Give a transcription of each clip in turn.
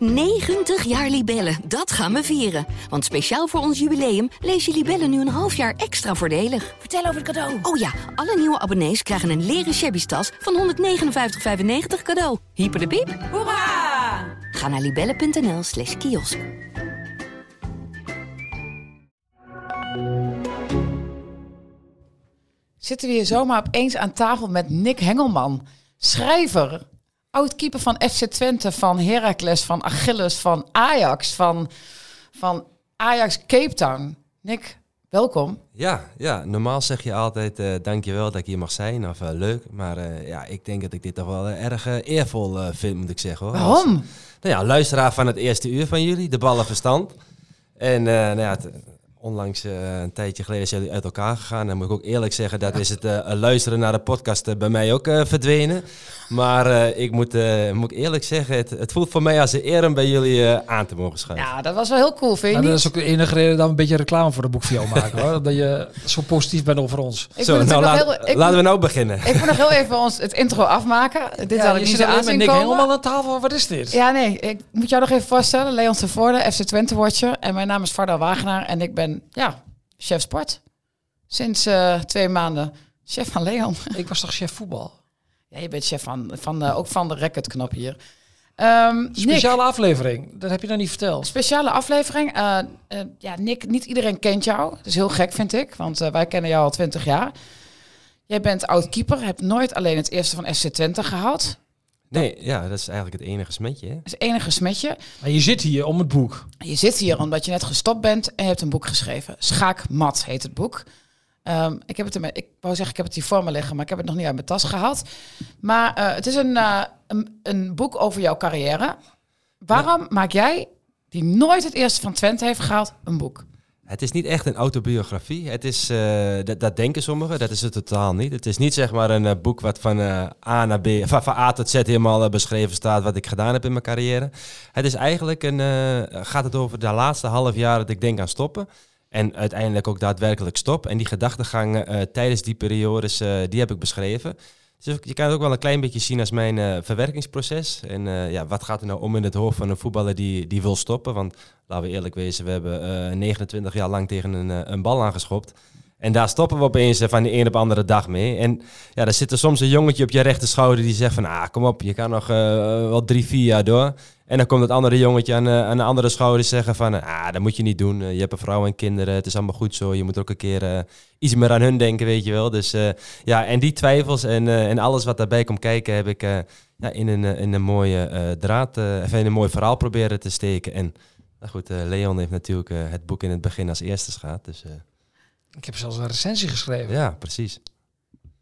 90 jaar Libellen, dat gaan we vieren. Want speciaal voor ons jubileum lees je Libellen nu een half jaar extra voordelig. Vertel over het cadeau. Oh ja, alle nieuwe abonnees krijgen een leren shabby tas van 159,95 cadeau. Hyper de piep. Hoera! Ga naar libellen.nl slash kiosk. Zitten we hier zomaar opeens aan tafel met Nick Hengelman. Schrijver, oud-keeper van FC Twente, van Heracles, van Achilles, van Ajax, van, van Ajax Cape Town. Nick, welkom. Ja, ja, normaal zeg je altijd uh, dankjewel dat ik hier mag zijn of uh, leuk. Maar uh, ja, ik denk dat ik dit toch wel erg eervol vind, moet ik zeggen. Hoor. Waarom? Als, nou ja, luisteraar van het eerste uur van jullie, de ballenverstand. En nou ja, onlangs een tijdje geleden zijn jullie uit elkaar gegaan. En moet ik ook eerlijk zeggen, dat is het luisteren naar de podcast bij mij ook verdwenen. Maar ik moet, moet ik eerlijk zeggen, het, het, voelt voor mij als een eer om bij jullie aan te mogen schuiven. Ja, dat was wel heel cool, vind je Dat is ook de enige reden dat we een beetje reclame voor de boek voor jou maken. hoor. Dat je zo positief bent over ons. Ik Zo, nou, laat, heel, ik laten we nou beginnen. Ik moet nog heel even ons het intro afmaken. Dit ja, had ik niet zo Nick komen. helemaal aan tafel. Wat is dit? Ja, nee, ik moet jou nog even voorstellen. Leon Tevoorde, FC Twente Watcher. En mijn naam is Varda Wagenaar en ik ben, ja, chef sport. Sinds uh, twee maanden chef van Leon. Ik was toch chef voetbal? Ja, je bent chef van, van de, ook van de recordknop hier. Um, Speciale Nick, aflevering, dat heb je nog niet verteld. Speciale aflevering. Uh, uh, ja, Nick, niet iedereen kent jou. Dat is heel gek, vind ik. Want wij kennen jou al twintig jaar. Jij bent oud-keeper, hebt nooit alleen het eerste van SC Twente gehaald. Nee, ja, dat is eigenlijk het enige smetje. Hè? Dat is het enige smetje. Maar je zit hier om het boek. Je zit hier omdat je net gestopt bent en je hebt een boek geschreven. Schaakmat heet het boek. Um, ik heb het er, ik wou zeggen, ik heb het hier voor me liggen, maar ik heb het nog niet uit mijn tas gehad. Maar uh, het is een, uh, een, een, boek over jouw carrière. Waarom ja. maak jij, die nooit het eerste van Twente heeft gehaald, een boek? Het is niet echt een autobiografie. Het is, uh, dat, dat, denken sommigen, dat is het totaal niet. Het is niet zeg maar een uh, boek wat van uh, A naar B, van, van A tot Z helemaal beschreven staat wat ik gedaan heb in mijn carrière. Het is eigenlijk een, gaat het over de laatste half jaar dat ik denk aan stoppen. En uiteindelijk ook daadwerkelijk stop. En die gedachtegangen tijdens die periodes, die heb ik beschreven. Dus je kan het ook wel een klein beetje zien als mijn uh, verwerkingsproces. En ja, wat gaat er nou om in het hoofd van een voetballer die, die wil stoppen? Want laten we eerlijk wezen, we hebben uh, 29 jaar lang tegen een, een bal aangeschopt. En daar stoppen we opeens van de een op de andere dag mee. En ja, daar zit er soms een jongetje op je rechter schouder die zegt van... Ah, kom op, je kan nog wel drie, vier jaar door. En dan komt het andere jongetje aan, aan de andere schouder zeggen van... Ah, dat moet je niet doen. je hebt een vrouw en kinderen. Het is allemaal goed zo. Je moet ook een keer iets meer aan hun denken, weet je wel. Dus uh, ja, en die twijfels en, uh, en alles wat daarbij komt kijken, heb ik uh, ja, in, een, in een mooie draad, even in een mooi verhaal proberen te steken. En nou goed, Leon heeft natuurlijk het boek in het begin als eerste gehad. Dus, ik heb zelfs een recensie geschreven. Ja, precies.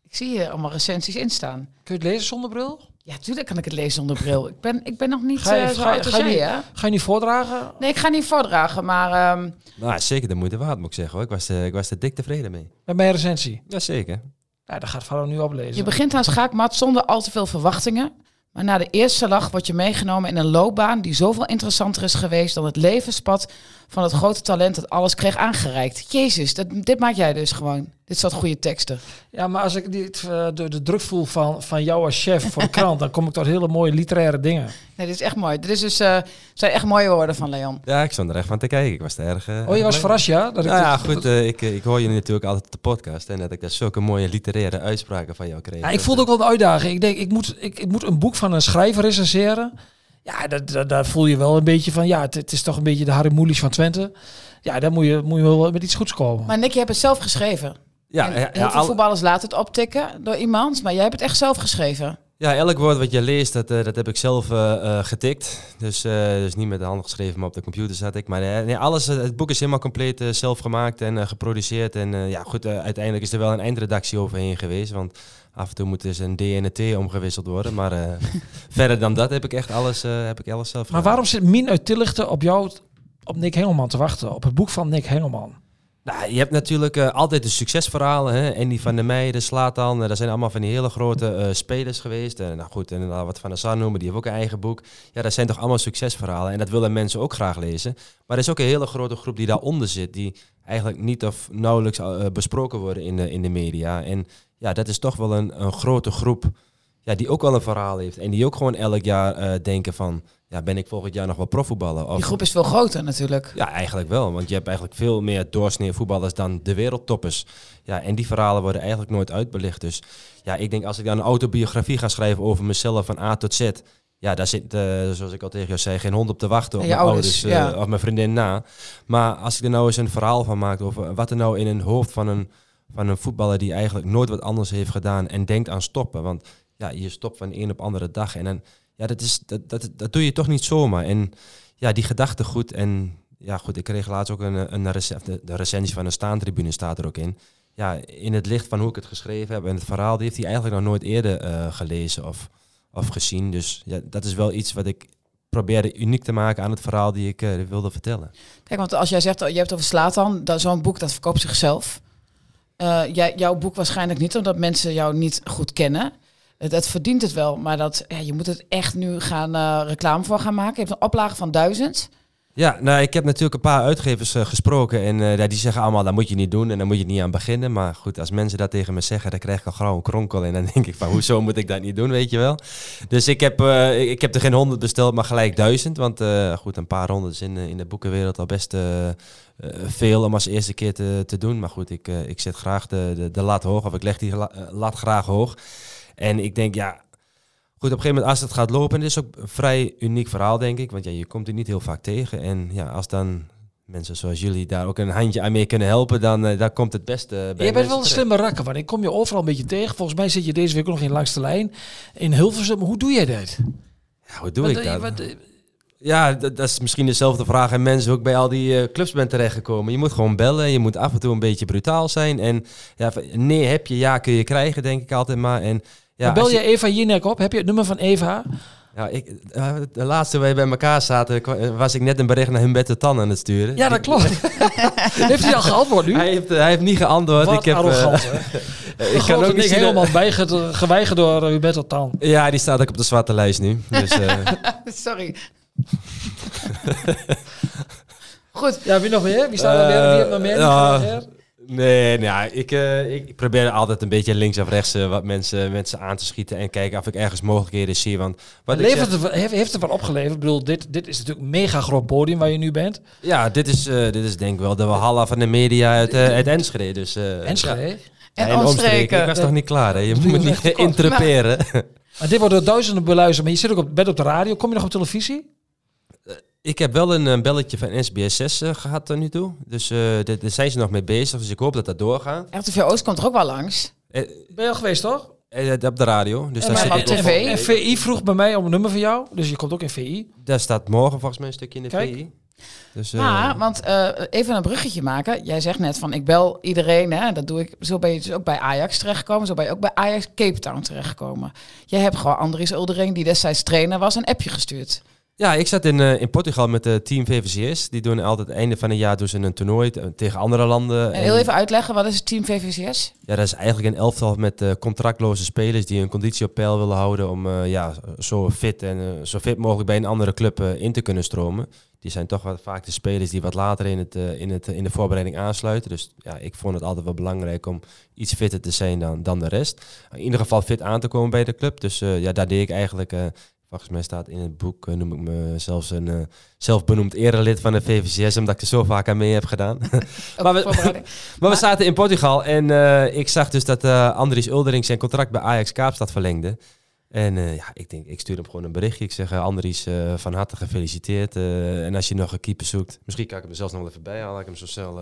Ik zie hier allemaal recensies in staan. Kun je het lezen zonder bril? Ja, tuurlijk kan ik het lezen zonder bril. Ik ben, ik ben nog niet ga je, uh, zo ga, uit ga, je niet, hè? ga je niet voordragen? Nee, ik ga niet voordragen, maar... Um... Nou, zeker de moeite waard, moet ik zeggen. Hoor. Ik, was, uh, ik was er dik tevreden mee. Met mijn recensie? Jazeker. Ja, dat gaat Valo nu oplezen. Je begint aan schaakmat zonder al te veel verwachtingen. Maar na de eerste lach word je meegenomen in een loopbaan die zoveel interessanter is geweest dan het levenspad van het grote talent dat alles kreeg aangereikt. Jezus, dat, dit maak jij dus gewoon. Dit soort goede teksten. Ja, maar als ik dit, uh, de, de druk voel van, van jou als chef voor de krant, dan kom ik tot hele mooie literaire dingen. Nee, dit is echt mooi. Dit is dus, uh, zijn echt mooie woorden van Leon. Ja, ik stond er echt van te kijken. Ik was er erg... Uh, oh, je was verrast, ja? Dat ik nou, ja, goed. ik, ik hoor je natuurlijk altijd op de podcast en dat ik daar zulke mooie literaire uitspraken van jou kreeg. Ja, ik voelde ook wel de uitdaging. Ik denk, ik moet, ik, ik moet een boek van een schrijver recenseren. Ja, dat, dat, daar voel je wel een beetje van, ja, het, het is toch een beetje de Harry Moelis van Twente. Ja, daar moet je, moet je wel met iets goeds komen. Maar Nick, je hebt het zelf geschreven. Ja, en heel ja, veel al- voetballers laten het optikken door iemand, maar jij hebt het echt zelf geschreven. Ja, elk woord wat je leest, dat, eh, dat heb ik zelf eh, eh, getikt. Dus, eh, dus niet met de hand geschreven, maar op de computer zat ik. Maar nee, alles, het boek is helemaal compleet zelf gemaakt en eh, geproduceerd. En eh, ja, goed, uiteindelijk is er wel een eindredactie overheen geweest. Want af en toe moet dus een D en een T omgewisseld worden. Maar eh, verder dan dat heb ik echt alles, eh, heb ik alles zelf Maar waarom zit Min uit Tillichten op jou, op Nick Hengelman te wachten? Op het boek van Nick Hengelman? Nou, je hebt natuurlijk eh, altijd de succesverhalen. Hè? Andy van der Meijden, Slatan. Uh, dat zijn allemaal van die hele grote eh, spelers geweest. En nou goed, en wat Van der Sar noemen, die heeft ook een eigen boek. Ja, dat zijn toch allemaal succesverhalen. En dat willen mensen ook graag lezen. Maar er is ook een hele grote groep die daaronder zit. Die eigenlijk niet of nauwelijks eh, besproken worden in de, in de media. En ja, dat is toch wel een, een grote groep ja, die ook wel een verhaal heeft. En die ook gewoon elk jaar eh, denken van... ja, ben ik volgend jaar nog wel profvoetballer? Of, Die groep is veel groter natuurlijk. Ja, eigenlijk wel. Want je hebt eigenlijk veel meer doorsnee voetballers dan de wereldtoppers. Ja, en die verhalen worden eigenlijk nooit uitbelicht. Dus ja, ik denk als ik dan een autobiografie ga schrijven over mezelf van A tot Z. Ja, daar zit, eh, zoals ik al tegen jou zei, geen hond op te wachten op mijn ouders, ouders, eh, of mijn vriendin na. Maar als ik er nou eens een verhaal van maak over wat er nou in een hoofd van een, van een voetballer die eigenlijk nooit wat anders heeft gedaan en denkt aan stoppen. Want ja, je stopt van de een op andere dag. En ja, dat, is, dat, dat, dat doe je toch niet zomaar. En ja, die gedachtegoed en ja, goed, ik kreeg laatst ook een, een de, de recensie van een staantribune staat er ook in. Ja, in het licht van hoe ik het geschreven heb en het verhaal, die heeft hij eigenlijk nog nooit eerder eh, gelezen of, of gezien. Dus ja, dat is wel iets wat ik probeerde uniek te maken aan het verhaal die ik eh, wilde vertellen. Kijk, want als jij zegt, oh, je hebt over Slatan, zo'n boek dat verkoopt zichzelf. Eh, jouw boek waarschijnlijk niet, omdat mensen jou niet goed kennen. Het, verdient het wel, maar dat, ja, je moet het echt nu gaan eh, reclame voor gaan maken. Je hebt een oplage van duizend. Ja, nou, ik heb natuurlijk een paar uitgevers eh, gesproken en eh, die zeggen allemaal, dat moet je niet doen en daar moet je niet aan beginnen. Maar goed, als mensen dat tegen me zeggen, dan krijg ik al gauw een kronkel en dan denk ik van, hoezo moet ik dat niet doen, weet je wel. Dus ik heb, ik- heb er geen honderd besteld, maar gelijk duizend. Want goed, een paar honderd is in, in de boekenwereld al best veel om als eerste keer te, te doen. Maar goed, ik, ik zet graag de, de, de lat hoog, of ik leg die la- lat graag hoog. En ik denk, ja, Goed, op een gegeven moment als het gaat lopen, en dit is ook een vrij uniek verhaal, denk ik. Want ja, je komt het niet heel vaak tegen. En ja, als dan mensen zoals jullie daar ook een handje aan mee kunnen helpen, dan, eh, dan komt het beste bij Je bent wel een terecht. slimme rakker, want ik kom je overal een beetje tegen. Volgens mij zit je deze week ook nog in langste lijn in Hilversum. Hoe doe jij dat? Ja, hoe doe Wat, ik eh, dat? wat, eh, Ja, dat, dat is misschien dezelfde vraag aan mensen ik bij al die eh, clubs ben terechtgekomen. Je moet gewoon bellen, je moet af en toe een beetje brutaal zijn. En ja, nee heb je, ja kun je krijgen, denk ik altijd maar. En, ja, bel als je Eva Jinek op? Heb je het nummer van Eva? Ja, ik, eh, de laatste wij bij elkaar zaten, kwa- was ik net een bericht naar Humbert de Tan aan het sturen. Ja, dat klopt. Heeft hij al geantwoord nu? Hij heeft, eh, hij heeft niet geantwoord. Wat ik heb, eh, arrogant, hè? ik kan ook niet helemaal geweigerd door uh, Hubert Tan. Ja, die staat ook op de zwarte lijst nu. Dus, eh, Sorry. Goed, Ja, wie nog meer? Wie staat er weer? Wie heeft nog meer? Nee, nou, ja, ik, eh, ik, probeer altijd een beetje links of rechts eh, wat mensen, mensen aan te schieten en kijken of ik ergens mogelijkheden zie. Want wat ik Levert zeg- het, heeft, heeft het wat opgeleverd? Ik bedoel, dit, dit is natuurlijk een mega groot podium waar je nu bent. ja, dit is, eh, dit is denk ik wel de Walhalla van de media uit, uit Enschede. Dus, eh, Enschede. ja. en Ja, omstreken. Ik was nog niet klaar, hè? Je moet je niet interperen. Maar dit wordt door duizenden beluisterd. Maar je zit ook op bed op de radio. Kom je nog op televisie? Ik heb wel een, eh, belletje van SBS6 eh, gehad tot nu toe. Dus eh, daar daar zijn ze nog mee bezig. Dus ik hoop dat dat doorgaat. RTV Oost komt er ook wel langs. Eh, Ben je al geweest, toch? eh, op de radio. Dus En daar, maar zit op tv? En VI vroeg bij mij om een nummer van jou. Dus je komt ook in VI. Daar staat morgen volgens mij een stukje in de Kijk. VI. Dus, eh, Maar, want eh, even een bruggetje maken. Jij zegt net van ik bel iedereen. Hè, dat doe ik. Zo ben je dus ook bij Ajax terechtgekomen. Zo ben je ook bij Ajax Cape Town terechtgekomen. Jij hebt gewoon Andries Uldering, die destijds trainer was, een appje gestuurd. Ja, ik zat in, eh, in Portugal met de team VVCS. Die doen altijd het einde van het jaar ze een toernooi t- tegen andere landen. En heel even uitleggen, wat is het team VVCS? Ja, dat is eigenlijk een elftal met eh, contractloze spelers die hun conditie op peil willen houden om eh, ja, zo fit en eh, zo fit mogelijk bij een andere club eh, in te kunnen stromen. Die zijn toch wat vaak de spelers die wat later in, het, eh, in, het, in de voorbereiding aansluiten. Dus ja, ik vond het altijd wel belangrijk om iets fitter te zijn dan, dan de rest. In ieder geval fit aan te komen bij de club. Dus eh, ja, daar deed ik eigenlijk... Volgens mij staat in het boek, eh, noem ik me zelfs een eh, zelfbenoemd erelid van de VVCS, omdat ik er zo vaak aan mee heb gedaan. Maar we- voorbereiding. Maar we zaten in Portugal en eh, ik zag dus dat Andries Uldering zijn contract bij Ajax Kaapstad verlengde. En ja, ik denk, ik stuur hem gewoon een berichtje. Ik zeg, Andries, van harte gefeliciteerd. En als je nog een keeper zoekt, misschien kan ik hem zelfs nog wel even bij halen. Ik hem zo snel...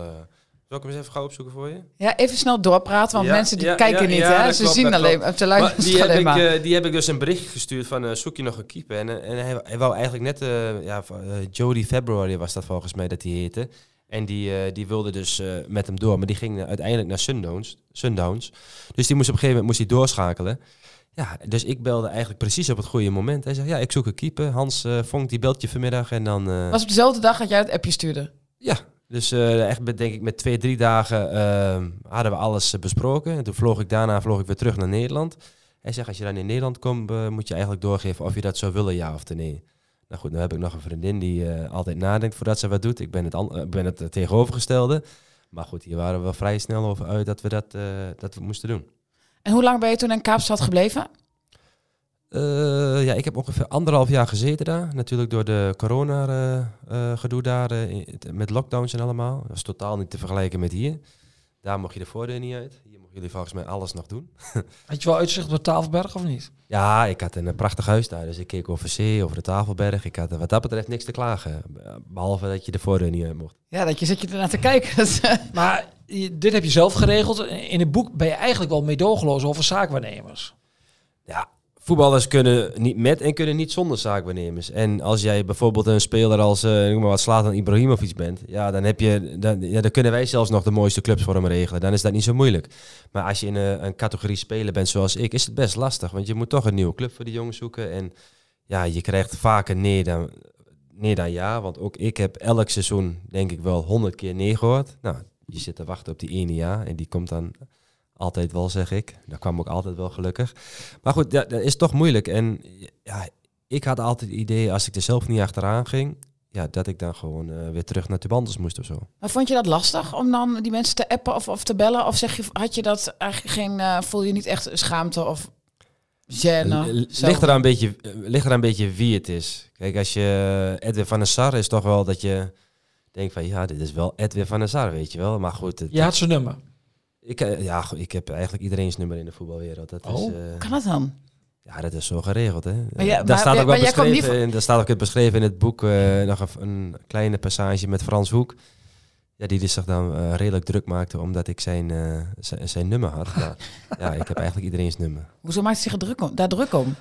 zal ik hem eens even gauw opzoeken voor je? Ja, even snel doorpraten, want Ja, mensen die ja, kijken ja, niet, hè? Ze klopt, zien alleen, Maar luisteren die, heb ik, maar. eh, die heb ik dus een berichtje gestuurd van, eh, zoek je nog een keeper? En, eh, en hij, hij wou eigenlijk net, eh ja, Jody February was dat volgens mij dat hij heette. En die, die wilde dus met hem door, maar die ging uiteindelijk naar Sundowns, Sundowns. Dus die moest op een gegeven moment moest hij doorschakelen. Ja, dus ik belde eigenlijk precies op het goede moment. Hij zei, ja, ik zoek een keeper. Hans Vonk, die belt je vanmiddag en dan... Was op dezelfde dag dat jij het appje stuurde? ja, dus eh, echt met, denk ik met twee, drie dagen eh, hadden we alles eh, besproken. En toen vloog ik daarna vloog ik weer terug naar Nederland. Hij zegt, als je dan in Nederland komt, eh, moet je eigenlijk doorgeven of je dat zou willen, ja of nee. Nou goed, nu heb ik nog een vriendin die altijd nadenkt voordat ze wat doet. Ik ben het, ben het tegenovergestelde. Maar goed, hier waren we wel vrij snel over uit dat we dat, dat we moesten doen. En hoe lang ben je toen in Kaapstad gebleven? Eh, ja, ik heb ongeveer anderhalf jaar gezeten daar. Natuurlijk door de corona-gedoe daar, eh, in- met lockdowns en allemaal. Dat is totaal niet te vergelijken met hier. Daar mocht je de voordeur niet uit. Hier mochten jullie volgens mij alles nog doen. Had je wel uitzicht op Tafelberg of niet? Ja, ik had een eh, prachtig huis daar. Dus ik keek over zee, over de Tafelberg. Ik had eh, wat dat betreft niks te klagen. Eh, Behalve dat je de voordeur niet uit mocht. Ja, dat je zit je ernaar te kijken. Eh, Maar je- dit heb je zelf geregeld. In het boek ben je eigenlijk wel meedogenloos over zaakwaarnemers. Ja, voetballers kunnen niet met en kunnen niet zonder zaakwaarnemers. En als jij bijvoorbeeld een speler als uh, noem maar wat Ibrahimovic bent, ja, dan heb je, dan, ja, dan kunnen wij zelfs nog de mooiste clubs voor hem regelen. Dan is dat niet zo moeilijk. Maar als je in een, een categorie speler bent zoals ik, is het best lastig, want je moet toch een nieuwe club voor die jongens zoeken. En ja, je krijgt vaker nee dan, nee dan ja, want ook ik heb elk seizoen denk ik wel honderd keer nee gehoord. Nou, je zit te wachten op die ene ja en die komt dan altijd wel, zeg ik. Dat kwam ook altijd wel gelukkig. Maar goed, dat, dat is toch moeilijk. En ja, ik had altijd het idee, als ik er zelf niet achteraan ging, ja, dat ik dan gewoon uh, weer terug naar de bandes moest of zo. Maar vond je dat lastig om dan die mensen te appen of, of te bellen? Of zeg je, had je dat eigenlijk geen, uh, voel je niet echt schaamte of gêne? Ligt er een beetje, ligt er een beetje wie het is. Kijk, als je Edwin van der Sar is toch wel dat je denkt van, ja, dit is wel Edwin van der Sar, weet je wel. Maar goed. Het, je had zijn nummer. Ik, uh, ja, ik heb eigenlijk iedereen's nummer in de voetbalwereld. Dat oh, is, uh, kan dat dan? Ja, dat is zo geregeld, hè. Maar ja, daar maar, staat ook wel beschreven, in, daar staat ook het beschreven in het boek uh, nog een, een, kleine passage met Frans Hoek. Ja, die zich dan uh, redelijk druk maakte omdat ik zijn, zijn, zijn, nummer had. Maar, ja, ik heb eigenlijk iedereen's nummer. Hoezo maakt hij zich druk om, daar druk om?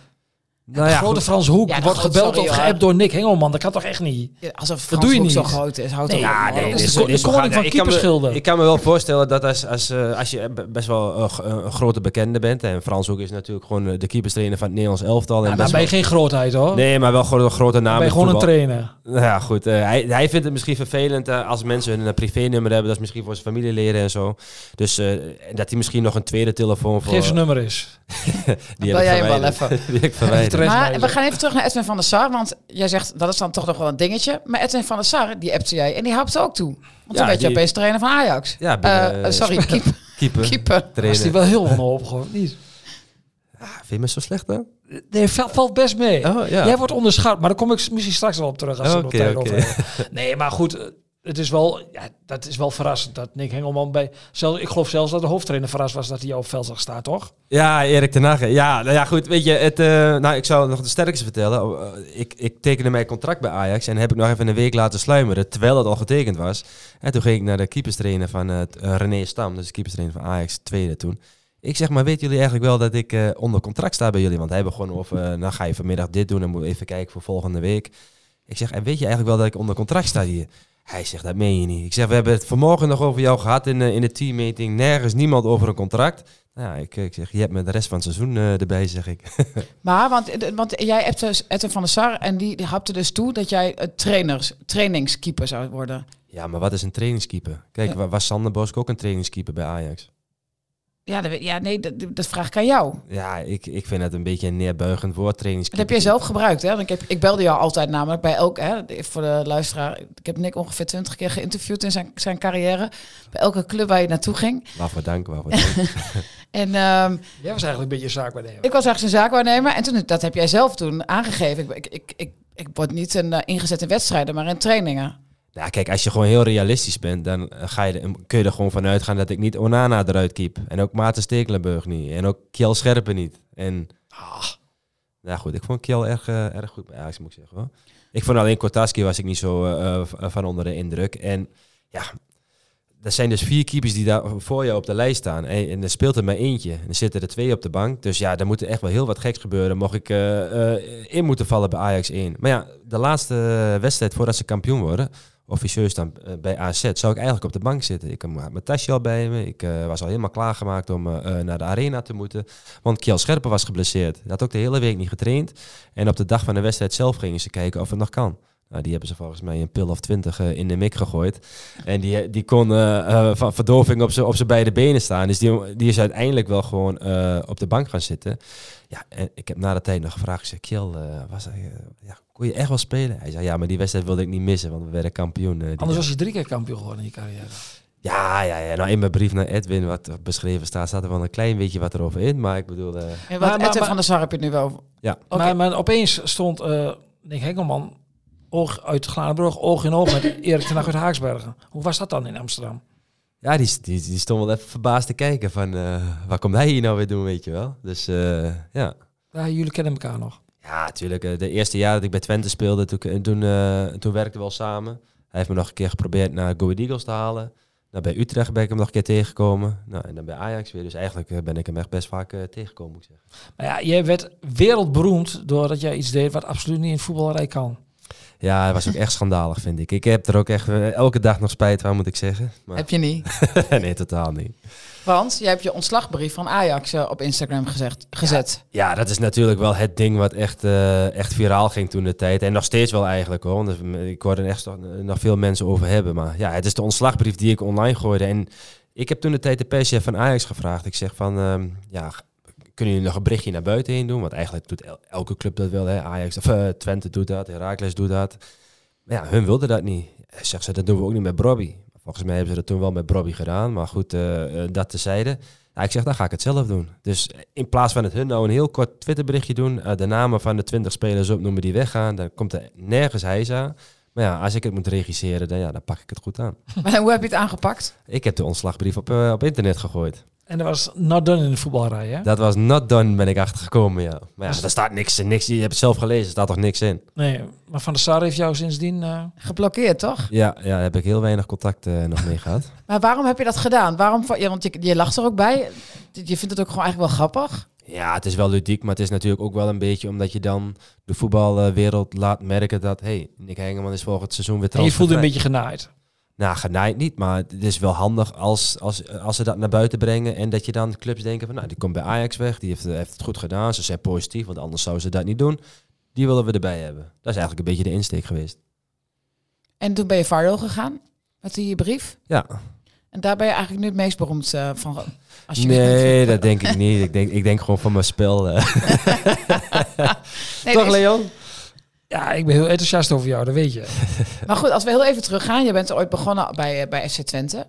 Nou ja, grote Frans Hoek ja, wordt gebeld sorry, of geappt door Nick Hengelman. Dat kan toch echt niet? Ja, alsof dat Frans doe je Hoek niet. zo groot is. Houdt nee, ja, nee, dat is dit de dit koning van ik kan, keeperschilder. me, ik kan me wel voorstellen dat als, als, uh, als je best wel een grote bekende bent... en Frans Hoek is natuurlijk gewoon de keeperstrainer van het Nederlands elftal... En Ja, best dan ben je geen grootheid hoor. Nee, maar wel gewoon een grote naam. Ben je gewoon een trainer. Nou ja, goed. Uh, hij, hij vindt het misschien vervelend uh, als mensen hun privé-nummer hebben. Dat is misschien voor zijn familieleden en zo. Dus uh, dat hij misschien nog een tweede telefoon voor... Geef zijn nummer eens. die hem wel even. die heb ik verwijderd. Maar we gaan even terug naar Edwin van der Sar. Want jij zegt, dat is dan toch nog wel een dingetje. Maar Edwin van der Sar, die appte jij. En die hapte ook toe. Want toen werd je opeens trainer van Ajax. Ja, uh, sorry, keeper. keeper. keeper. Was die wel heel wanhopig hoor, niet? Ah, vind je me zo slecht dan? Nee, valt best mee. Oh, ja. Jij wordt onderschat, maar daar kom ik misschien straks wel op terug als we Oké, okay, oké. okay. Nee, maar goed, het is wel, ja, dat is wel verrassend dat Nick Hengelman bij, zelfs, ik geloof zelfs dat de hoofdtrainer verrast was dat hij op veld zag staan, toch? Ja, Erik ten Hag. Ja, nou ja, goed, weet je, het, uh, nou, ik zou nog de sterkste vertellen. Uh, ik, ik tekende mijn contract bij Ajax en heb ik nog even een week laten sluimeren, terwijl het al getekend was. En toen ging ik naar de keeperstrainer van uh, René Stam, dus de keeperstrainer van Ajax, tweede toen. Ik zeg maar, weten jullie eigenlijk wel dat ik onder contract sta bij jullie? Want hij begon over, nou ga je vanmiddag dit doen en moet even kijken voor volgende week. Ik zeg, en weet je eigenlijk wel dat ik onder contract sta hier? Hij zegt, dat meen je niet. Ik zeg, we hebben het vanmorgen nog over jou gehad in, uh, in de teammeeting. Nergens niemand over een contract. Nou, ja, ik, ik zeg, je hebt me de rest van het seizoen uh, erbij, zeg ik. maar, want, want jij hebt dus van der Sar en die, die hapte dus toe dat jij uh, trainers, trainingskeeper zou worden. Ja, maar wat is een trainingskeeper? Kijk, ja. was Sander Bosk ook een trainingskeeper bij Ajax? Ja, dat, ja nee, dat, dat, vraag ik aan jou. Ja, ik, ik vind het een beetje een neerbuigend woord. Dat heb jij zelf gebruikt, hè? Ik, heb, ik belde jou altijd namelijk bij elk, hè, voor de luisteraar. Ik heb Nick ongeveer twintig keer geïnterviewd in zijn, zijn carrière. Bij elke club waar je naartoe ging. Waarvoor dank, waarvoor dank. en, um, jij was eigenlijk een beetje een zaakwaarnemer. Ik was eigenlijk een zaakwaarnemer. En toen, dat heb jij zelf toen aangegeven. Ik, ik, ik, ik word niet een, uh, ingezet in wedstrijden, maar in trainingen. Nou, kijk, als je gewoon heel realistisch bent, dan ga je, kun je er gewoon vanuit gaan dat ik niet Onana eruit keep. En ook Maarten Stekelenburg niet. En ook Kjell Scherpen niet. En, ah. nou goed, ik vond Kjell erg, uh, erg goed bij Ajax, moet ik zeggen. Hoor. Ik vond alleen Kortaski was ik niet zo uh, van onder de indruk. En ja, er zijn dus vier keepers die daar voor je op de lijst staan. En, en er speelt er maar eentje. En er zitten er twee op de bank. Dus ja, er moet echt wel heel wat geks gebeuren. Mocht ik uh, in moeten vallen bij Ajax 1. Maar ja, de laatste wedstrijd voordat ze kampioen worden officieus dan uh, bij AZ, zou ik eigenlijk op de bank zitten. Ik had mijn tasje al bij me. Ik uh, was al helemaal klaargemaakt om uh, naar de arena te moeten. Want Kjell Scherpen was geblesseerd. Hij had ook de hele week niet getraind. En op de dag van de wedstrijd zelf gingen ze kijken of het nog kan. Nou, die hebben ze volgens mij een pil of twintig in de mik gegooid. En die, die kon van verdoving op zijn beide benen staan. Dus die, die is uiteindelijk wel gewoon op de bank gaan zitten. Ja, en ik heb na de tijd nog gevraagd. Ik zei, was hij, ja, kon je echt wel spelen? Hij zei, ja, maar die wedstrijd wilde ik niet missen, want we werden kampioen. Uh, Anders was je drie keer kampioen geworden in je carrière. Ja, ja, ja. Nou, in mijn brief naar Edwin, wat beschreven staat, staat er wel een klein beetje wat erover in. Maar ik bedoel... Uh... Ja, wat, maar, Edwin maar, van der Sar heb je het nu wel. Ja. Maar, maar opeens stond eh Nick Henkelman oog uit Glanenbrug, oog in oog met Erik ten Hag uit Haaksbergen. Hoe was dat dan in Amsterdam? Ja, die, die, die stond wel even verbaasd te kijken van... eh, waar komt hij hier nou weer doen, weet je wel? Dus eh, ja... Ja, jullie kennen elkaar nog. Ja, natuurlijk. eh, De eerste jaar dat ik bij Twente speelde, toen, toen, eh, toen werkten we wel samen. Hij heeft me nog een keer geprobeerd naar Go Eagles te halen. Nou, bij Utrecht ben ik hem nog een keer tegengekomen. Nou, en dan bij Ajax weer. Dus eigenlijk eh, ben ik hem echt best vaak eh, tegengekomen, moet ik zeggen. Maar ja, jij werd wereldberoemd doordat jij iets deed wat absoluut niet in het voetballerij kan. Ja, hij was ook echt schandalig, vind ik. Ik heb er ook echt eh, elke dag nog spijt van, moet ik zeggen. Maar Heb je niet. nee, totaal niet. Want jij hebt je ontslagbrief van Ajax eh, op Instagram gezegd, gezet. Ja, dat is natuurlijk wel het ding wat echt, eh, echt viraal ging toen de tijd. En nog steeds wel eigenlijk hoor. Want ik hoorde er echt nog, veel mensen over hebben. Maar ja, het is de ontslagbrief die ik online gooide. En ik heb toen de tijd de perschef van Ajax gevraagd. Ik zeg van, ehm, ja, kunnen jullie nog een berichtje naar buiten heen doen? Want eigenlijk doet el- elke club dat wel. Hè? Ajax of eh, Twente doet dat, Heracles doet dat. Maar ja, hun wilden dat niet. Zegt ze, dat doen we ook niet met Brobby. Volgens mij hebben ze dat toen wel met Brobby gedaan. Maar goed, eh, eh, dat tezijde. Ja, ik zeg, dan ga ik het zelf doen. Dus in plaats van het hun nou een heel kort Twitterberichtje doen, eh, de namen van de 20 spelers opnoemen die weggaan, dan komt er nergens hijza. Maar ja, als ik het moet regisseren, dan, ja, dan pak ik het goed aan. Hoe heb je het aangepakt? Ik heb de ontslagbrief op, eh, op internet gegooid. En dat was not done in de voetballerij, hè? Dat was not done, ben ik achtergekomen, ja. Maar ja, daar staat niks, niks, je hebt het zelf gelezen, er staat toch niks in? Nee, maar Van der Sar heeft jou sindsdien... eh, Geblokkeerd, toch? Ja, ja daar heb ik heel weinig contact eh, nog mee gehad. Maar waarom heb je dat gedaan? Waarom, ja, want je, je lacht er ook bij. Je vindt het ook gewoon eigenlijk wel grappig. Ja, het is wel ludiek, maar het is natuurlijk ook wel een beetje omdat je dan de voetbalwereld laat merken dat, hey, Nick Hengeman is volgend seizoen weer en je voelde een beetje genaaid. Nou, genaaid niet, maar het is wel handig als, als, als ze dat naar buiten brengen en dat je dan clubs denken van, nou, die komt bij Ajax weg, die heeft, heeft het goed gedaan, ze zijn positief, want anders zouden ze dat niet doen. Die willen we erbij hebben. Dat is eigenlijk een beetje de insteek geweest. En toen ben je viral gegaan met die brief. Ja, En daar ben je eigenlijk nu het meest beroemd eh, van. Als je nee, dat denk ik niet. Ik denk, ik denk gewoon van mijn spel. eh. Nee, Toch, Leon? Ja, ik ben heel enthousiast over jou, dat weet je. Maar goed, als we heel even teruggaan. Je bent ooit begonnen bij, eh, bij FC Twente.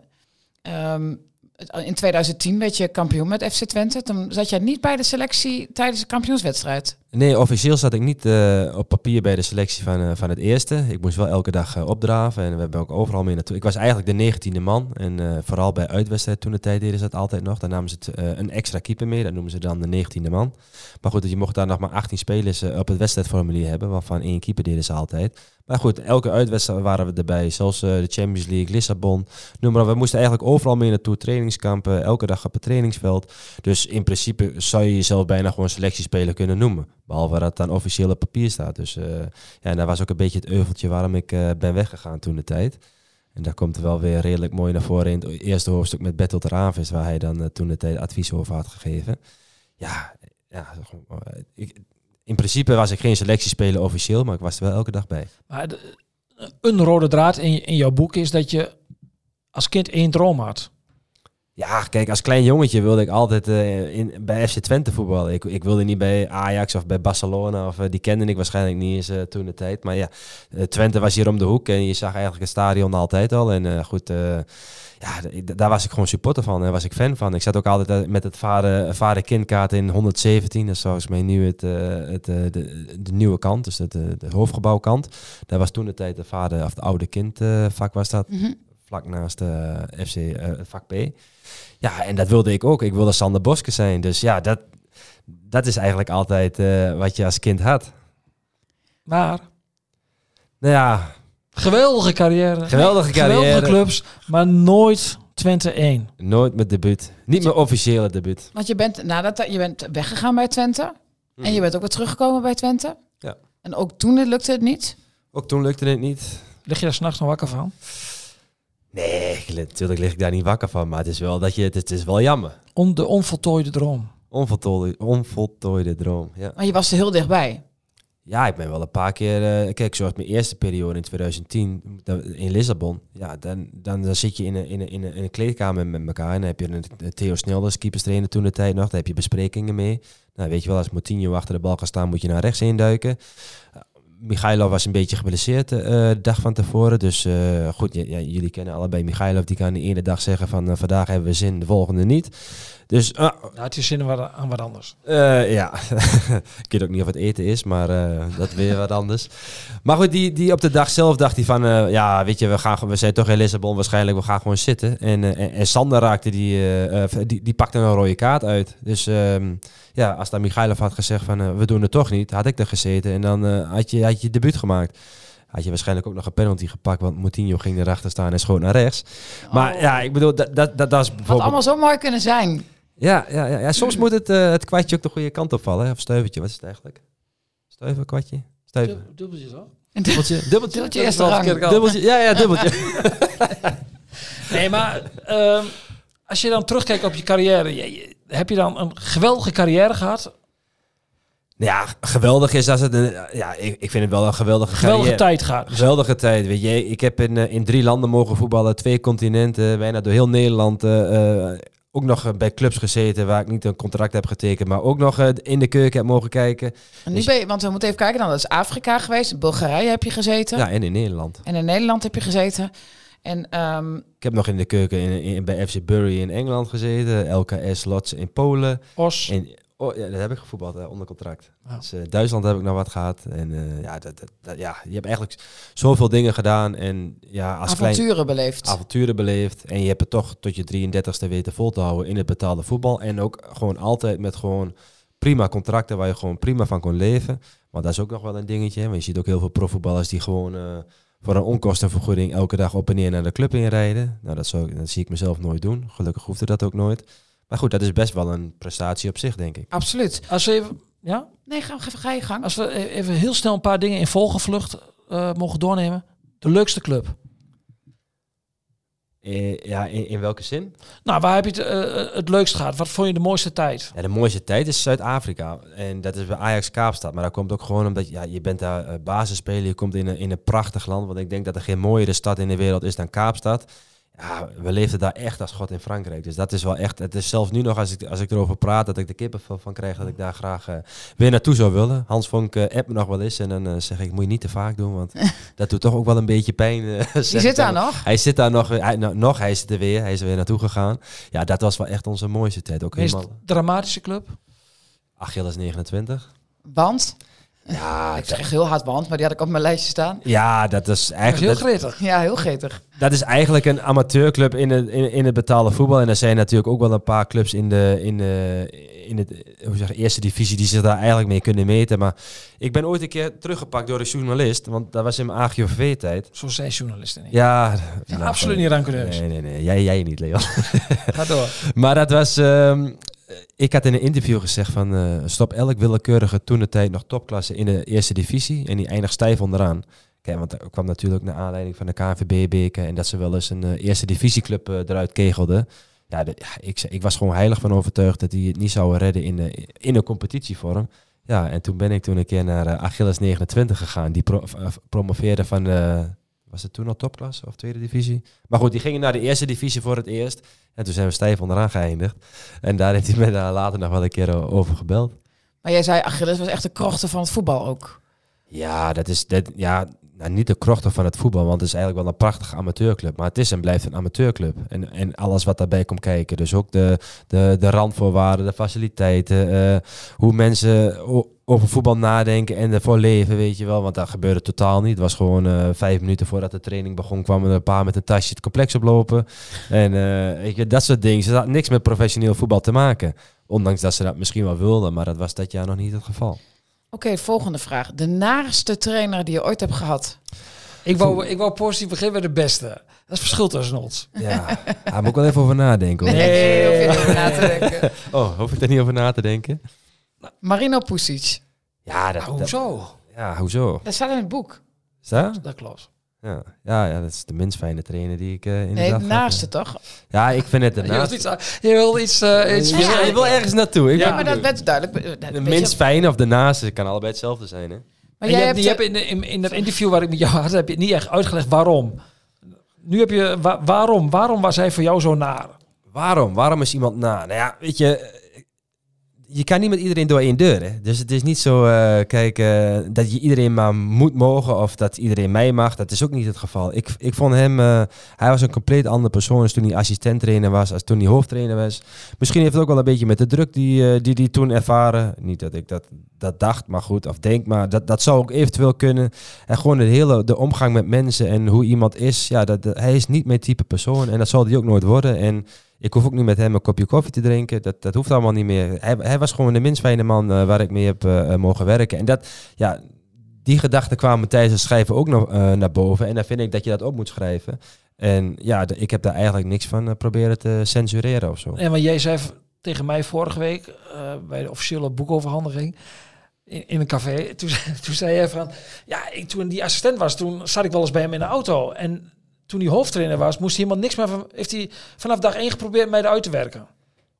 Het- in 2010 werd je kampioen met FC Twente. Toen zat jij niet bij de selectie tijdens de kampioenswedstrijd. Nee, officieel zat ik niet eh, op papier bij de selectie van, eh, van het eerste. Ik moest wel elke dag eh, opdraven en we hebben ook overal mee naartoe. Ik was eigenlijk de negentiende man en vooral bij uitwedstrijd toen de tijd deden ze dat altijd nog. Dan namen ze het, een extra keeper mee, dat noemen ze dan de negentiende man. Maar goed, je mocht daar nog maar 18 spelers op het wedstrijdformulier hebben, waarvan één keeper deden ze altijd. Maar goed, elke uitwedstrijd waren we erbij, zoals de Champions League, Lissabon, noem maar. We moesten eigenlijk overal mee naartoe, trainingskampen, elke dag op het trainingsveld. Dus in principe zou je jezelf bijna gewoon selectiespeler kunnen noemen. Behalve dat het dan officieel op papier staat. Dus eh, ja, en dat was ook een beetje het euveltje waarom ik eh, ben weggegaan toen de tijd. En daar komt er wel weer redelijk mooi naar voren in het eerste hoofdstuk met Bertolt Ravis, waar hij dan eh, toen de tijd advies over had gegeven. Ja, ja in principe was ik geen selectiespeler officieel, maar ik was er wel elke dag bij. Maar een rode draad in, in jouw boek is dat je als kind één droom had. Ja, kijk, als klein jongetje wilde ik altijd eh, in, bij FC Twente voetballen. Ik, ik wilde niet bij Ajax of bij Barcelona. Of, eh, die kende ik waarschijnlijk niet eens eh, toen de tijd. Maar ja, Twente was hier om de hoek en je zag eigenlijk het stadion altijd al. En goed, ja, daar was ik gewoon supporter van. Daar was ik fan van. Ik zat ook altijd met het vader- vader-kindkaart in 117. Dat is volgens mij nu het, het, de, de nieuwe kant, dus het, de hoofdgebouwkant. Daar was toen de tijd de vader of de oude kind eh, vak was dat vlak naast de FC eh, vak B. Ja, en dat wilde ik ook. Ik wilde Sander Boske zijn. Dus ja, dat, dat is eigenlijk altijd eh, wat je als kind had. Maar Nou ja, geweldige carrière. geweldige carrière. Geweldige clubs, maar nooit Twente 1. Nooit mijn debuut. Niet mijn officiële debuut. Want je bent, nadat je bent weggegaan bij Twente. En je bent ook weer teruggekomen bij Twente. Ja. En ook toen lukte het niet. Ook toen lukte het niet. Lig je daar s'nachts nog wakker van? Nee, natuurlijk lig ik daar niet wakker van. Maar het is wel, dat je, het, het is wel jammer. Om de onvoltooide droom. Onvoltooide, onvoltooide droom. Ja. Maar je was er heel dichtbij. Ja, ik ben wel een paar keer. eh, kijk, zoals mijn eerste periode in 2010 dat- in Lissabon. Ja, dan, dan, dan zit je in een, in, een, in, een, in een kleedkamer met elkaar. En dan heb je een, een Theo Snelders, keeperstrainer toen de tijd nog. Daar heb je besprekingen mee. Nou, weet je wel, als Moutinho achter de bal gaat staan, moet je naar rechts induiken. Uh, Michailov was een beetje geblesseerd eh, de dag van tevoren. Dus eh, goed, jullie kennen allebei Michailov. Die kan de ene dag zeggen van eh, vandaag hebben we zin, de volgende niet. Dus het is zin aan wat- aan wat anders. eh, ja, ik weet ook niet of het eten is, maar eh, dat weer wat anders. Maar goed, die, die op de dag zelf dacht hij van, eh, ja, weet je, we, gaan, gewoon- we zijn toch in Lissabon waarschijnlijk, we gaan gewoon zitten. En, eh, en, en Sander raakte die, die, die pakte een rode kaart uit. Dus ehm, ja, als dan Michailov had gezegd van, we doen het toch niet, had ik er gezeten en dan eh, had, je, had je debuut gemaakt. Had je waarschijnlijk ook nog een penalty gepakt, want Moutinho ging erachter staan en schoot naar rechts. Maar Oh. ja, ik bedoel, dat, dat, dat, dat is Had bijvoorbeeld... allemaal zo mooi kunnen zijn. Ja, ja, ja, ja, soms moet het, eh, het kwartje ook de goede kant opvallen. Hè? Of stuivertje, wat is het eigenlijk? Stuiver, kwartje? Stuiver. Dubbeltje zo. Dubbeltje, dubbeltje. Dubbeltje eerste rang. Dubbeltje, ja, ja, dubbeltje. Nee, maar ehm, als je dan terugkijkt op je carrière, je- je- heb je dan een geweldige carrière gehad? ja, geweldig is als het... Een, ja, ik, ik vind het wel een geweldige Geweldige carrière. tijd gehad. Geweldige tijd, weet je. Ik heb in, eh, in drie landen mogen voetballen, twee continenten, bijna door heel Nederland. eh, ook nog eh, bij clubs gezeten waar ik niet een contract heb getekend, maar ook nog eh, in de keuken heb mogen kijken. En nu Dus- ben je, want we moeten even kijken, dan dat is Afrika geweest, in Bulgarije heb je gezeten Ja, en in Nederland. en in Nederland heb je gezeten. En ehm, Ik heb nog in de keuken in, in, bij FC Bury in Engeland gezeten, LKS Lots in Polen. Os. En, oh, ja, dat heb ik gevoetbald hè, onder contract. Dus, eh, Duitsland heb ik nog wat gehad. En eh, ja, dat, dat, dat- ja, je hebt eigenlijk zoveel dingen gedaan. En ja, als klein avonturen beleefd. avonturen beleefd. En je hebt het toch tot je 33ste weten vol te houden in het betaalde voetbal. En ook gewoon altijd met gewoon prima contracten waar je gewoon prima van kon leven. Want dat is ook nog wel een dingetje. hè, Want je ziet ook heel veel profvoetballers die gewoon eh, voor een onkostenvergoeding elke dag op en neer naar de club inrijden. Nou, dat, zou, dat zie ik mezelf nooit doen. Gelukkig hoefde dat ook nooit. Maar goed, dat is best wel een prestatie op zich, denk ik. Absoluut. Als we even, ja, Nee, ga, ga, ga je gang. als we e- even heel snel een paar dingen in volgevlucht eh, mogen doornemen. De leukste club. Eh, ja, in, in welke zin? Nou, waar heb je het, eh, het leukst gehad? Wat vond je de mooiste tijd? Ja, de mooiste tijd is Zuid-Afrika. En dat is bij Ajax Kaapstad. Maar dat komt ook gewoon omdat ja, je bent daar basisspeler. Je komt in een, in een prachtig land. Want ik denk dat er geen mooiere stad in de wereld is dan Kaapstad. Ja, we leefden daar echt als God in Frankrijk. Dus dat is wel echt... Het is zelfs nu nog, als ik, als ik erover praat, dat ik de kippenvel van krijg. Dat ik daar graag eh, weer naartoe zou willen. Hans Vonk eh appt me nog wel eens. En dan eh, zeg ik, moet je niet te vaak doen. Want dat doet toch ook wel een beetje pijn. Die zit daar dan. nog. Hij zit daar nog, hij, nou, nog, hij is er weer. Hij is er weer naartoe gegaan. Ja, dat was wel echt onze mooiste tijd. Ook Meest helemaal dramatische club? Achilles 29. Want, Ja, ik zeg heel hard want, maar die had ik op mijn lijstje staan. ja, dat is Dat is heel eigenlijk, gretig. Ja, heel gretig. dat is eigenlijk een amateurclub in het, in, in het betaalde voetbal. En er zijn natuurlijk ook wel een paar clubs in de, in de in het hoe zeg, eerste divisie die zich daar eigenlijk mee kunnen meten. Maar ik ben ooit een keer teruggepakt door een journalist, want dat was in mijn AGOV-tijd. Zo zijn journalisten niet. Ja, Ja, nou, absoluut niet rankeneus. Nee, nee, nee. Jij, jij niet, Leon. Ga door. Maar dat was. ehm, ik had in een interview gezegd van eh, stop elk willekeurige toen de tijd nog topklasse in de eerste divisie en die eindigt stijf onderaan. Kijk, want er kwam natuurlijk naar aanleiding van de KNVB-beker en dat ze wel eens een eh, eerste divisieclub eh, eruit kegelden. Ja, ik, ik was gewoon heilig van overtuigd dat die het niet zouden redden in, de, in een competitievorm. Ja, en toen ben ik toen een keer naar eh, Achilles 29 gegaan. Die pro- eh, promoveerde van was het toen al topklasse of tweede divisie? Maar goed, die gingen naar de eerste divisie voor het eerst. En toen zijn we stijf onderaan geëindigd. En daar heeft hij me daar later nog wel een keer o- over gebeld. Maar jij zei, Achilles was echt de krochten van het voetbal ook. Ja, dat is dat, ja, nou, niet de krochten van het voetbal, want het is eigenlijk wel een prachtige amateurclub. Maar het is en blijft een amateurclub. En, en alles wat daarbij komt kijken. Dus ook de, de, de randvoorwaarden, de faciliteiten, eh, hoe mensen over voetbal nadenken en ervoor leven, weet je wel. Want dat gebeurde totaal niet. Het was gewoon eh, vijf minuten voordat de training begon, kwamen er een paar met een tasje het complex oplopen. En je, dat soort dingen. Ze had niks met professioneel voetbal te maken. Ondanks dat ze dat misschien wel wilden, maar dat was dat jaar nog niet het geval. Oké, volgende vraag. De naarste trainer die je ooit hebt gehad. Ik wou, ik wou positief beginnen bij de beste. Dat is verschil tussen ons. Ja, daar moet ik wel even over nadenken. Hoor. Nee. heel veel over na te denken. Oh, hoef ik er niet over na te denken? Marino Pusic. Ja, dat, Ah, dat- hoezo? ja, hoezo? Dat staat in het boek. Dat? Dat klopt. Ja. Ja, ja, dat is de minst fijne trainer die ik eh Nee, inderdaad... de gehad naaste heb. toch? Ja, ik vind het de Je wil naast. iets, je wil iets, eh, iets Je, wil- je wil ergens naartoe. Ik Ja, maar dat werd duidelijk. de Weet minst je- fijne of de naaste, het kan allebei hetzelfde zijn, hè? Maar jij je hebt, je hebt in, in, in dat interview waar ik met jou had, heb je het niet echt uitgelegd waarom. Nu heb je, wa- waarom, waarom was hij voor jou zo naar? Waarom? Waarom is iemand na? Nou ja, weet je, eh, je kan niet met iedereen door één deur. Hè? Dus het is niet zo, eh, kijk, eh, dat je iedereen maar moet mogen of dat iedereen mij mag. Dat is ook niet het geval. Ik, ik vond hem, eh, hij was een compleet andere persoon als toen hij assistent-trainer was, als toen hij hoofdtrainer was. Misschien heeft het ook wel een beetje met de druk die die, die toen ervaren. Niet dat ik dat, dat dacht, maar goed, of denk, maar dat, dat zou ook eventueel kunnen. En gewoon de hele de omgang met mensen en hoe iemand is. Ja, dat, dat- hij is niet mijn type persoon en dat zal hij ook nooit worden. En ik hoef ook niet met hem een kopje koffie te drinken. Dat, dat hoeft allemaal niet meer. Hij, hij was gewoon de minst fijne man eh, waar ik mee heb eh, eh, mogen werken. En dat, ja, die gedachten kwamen tijdens het schrijven ook nog naar boven. En dan vind ik dat je dat op moet schrijven. En ja, ik heb daar eigenlijk niks van proberen te censureren of zo. En want jij zei tegen mij vorige week bij de officiële boekoverhandiging in, een café. Toen, toen zei jij van, ja, ik, toen die assistent was, toen zat ik wel eens bij hem in de auto. En toen hij hoofdtrainer was, moest hij helemaal niks meer van. Heeft hij vanaf dag één geprobeerd mij eruit te werken?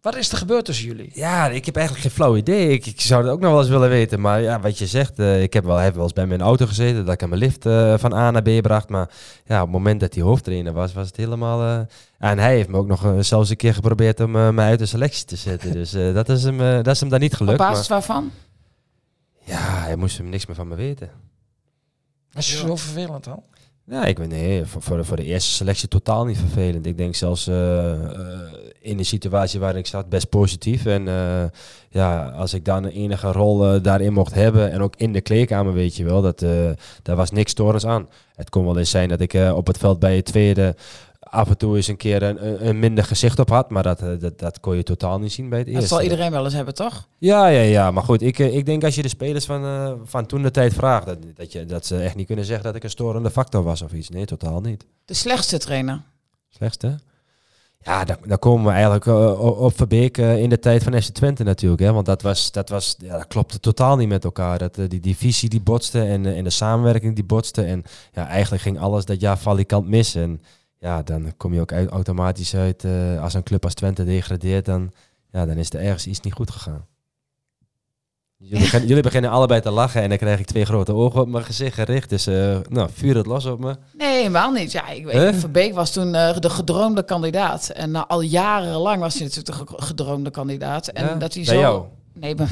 Wat is er gebeurd tussen jullie? Ja, ik heb eigenlijk geen flauw idee. Ik, ik zou het ook nog wel eens willen weten. Maar ja, wat je zegt, eh, ik heb wel, hij heeft wel eens bij mijn auto gezeten. Dat ik hem mijn lift eh, van A naar B bracht. Maar ja, op het moment dat hij hoofdtrainer was, was het helemaal... eh, en hij heeft me ook nog zelfs een keer geprobeerd om mij uit de selectie te zetten. Dus eh, dat, is hem, dat is hem dan niet Op gelukt. basis Maar, waarvan? ja, hij moest hem niks meer van me weten. Dat is zo vervelend dan. Ja, ik weet nee, voor, voor, de, eerste selectie totaal niet vervelend. Ik denk zelfs eh, eh, in de situatie waarin ik zat best positief. En eh, ja, als ik dan een enige rol daarin mocht hebben en ook in de kleedkamer, weet je wel, dat, daar was niks storends aan. Het kon wel eens zijn dat ik op het veld bij het tweede af en toe eens een keer een, een- minder gezicht op had, maar dat, eh, dat, dat kon je totaal niet zien bij het eerste. Dat zal iedereen wel eens hebben, toch? Ja, ja, ja. Maar goed, ik, eh, ik denk als je de spelers van, eh, van toen de tijd vraagt, dat, dat, je, dat ze echt niet kunnen zeggen dat ik een storende factor was of iets. Nee, totaal niet. De slechtste trainer. Slechtste? Ja, daar, daar komen we eigenlijk op Verbeek in de tijd van FC Twente natuurlijk. Hè? Want dat, was, dat, was, ja, dat klopte totaal niet met elkaar. Dat, eh, die, die visie die botste en, en de samenwerking die botste. En ja, eigenlijk ging alles dat jaar valikant mis. En ja, dan kom je ook uit, automatisch uit eh, als een club als Twente degradeert. Dan, ja, dan is er ergens iets niet goed gegaan. Jullie, beginnen, jullie beginnen allebei te lachen en dan krijg ik twee grote ogen op mijn gezicht gericht. Dus eh, nou, vuur het los op me. Nee, helemaal niet. Ja, ik weet, Huh? Verbeek was toen eh, de gedroomde kandidaat. En uh, al jarenlang was hij natuurlijk de ge- gedroomde kandidaat. En Ja? dat hij Bij zo... jou? Nee, bij,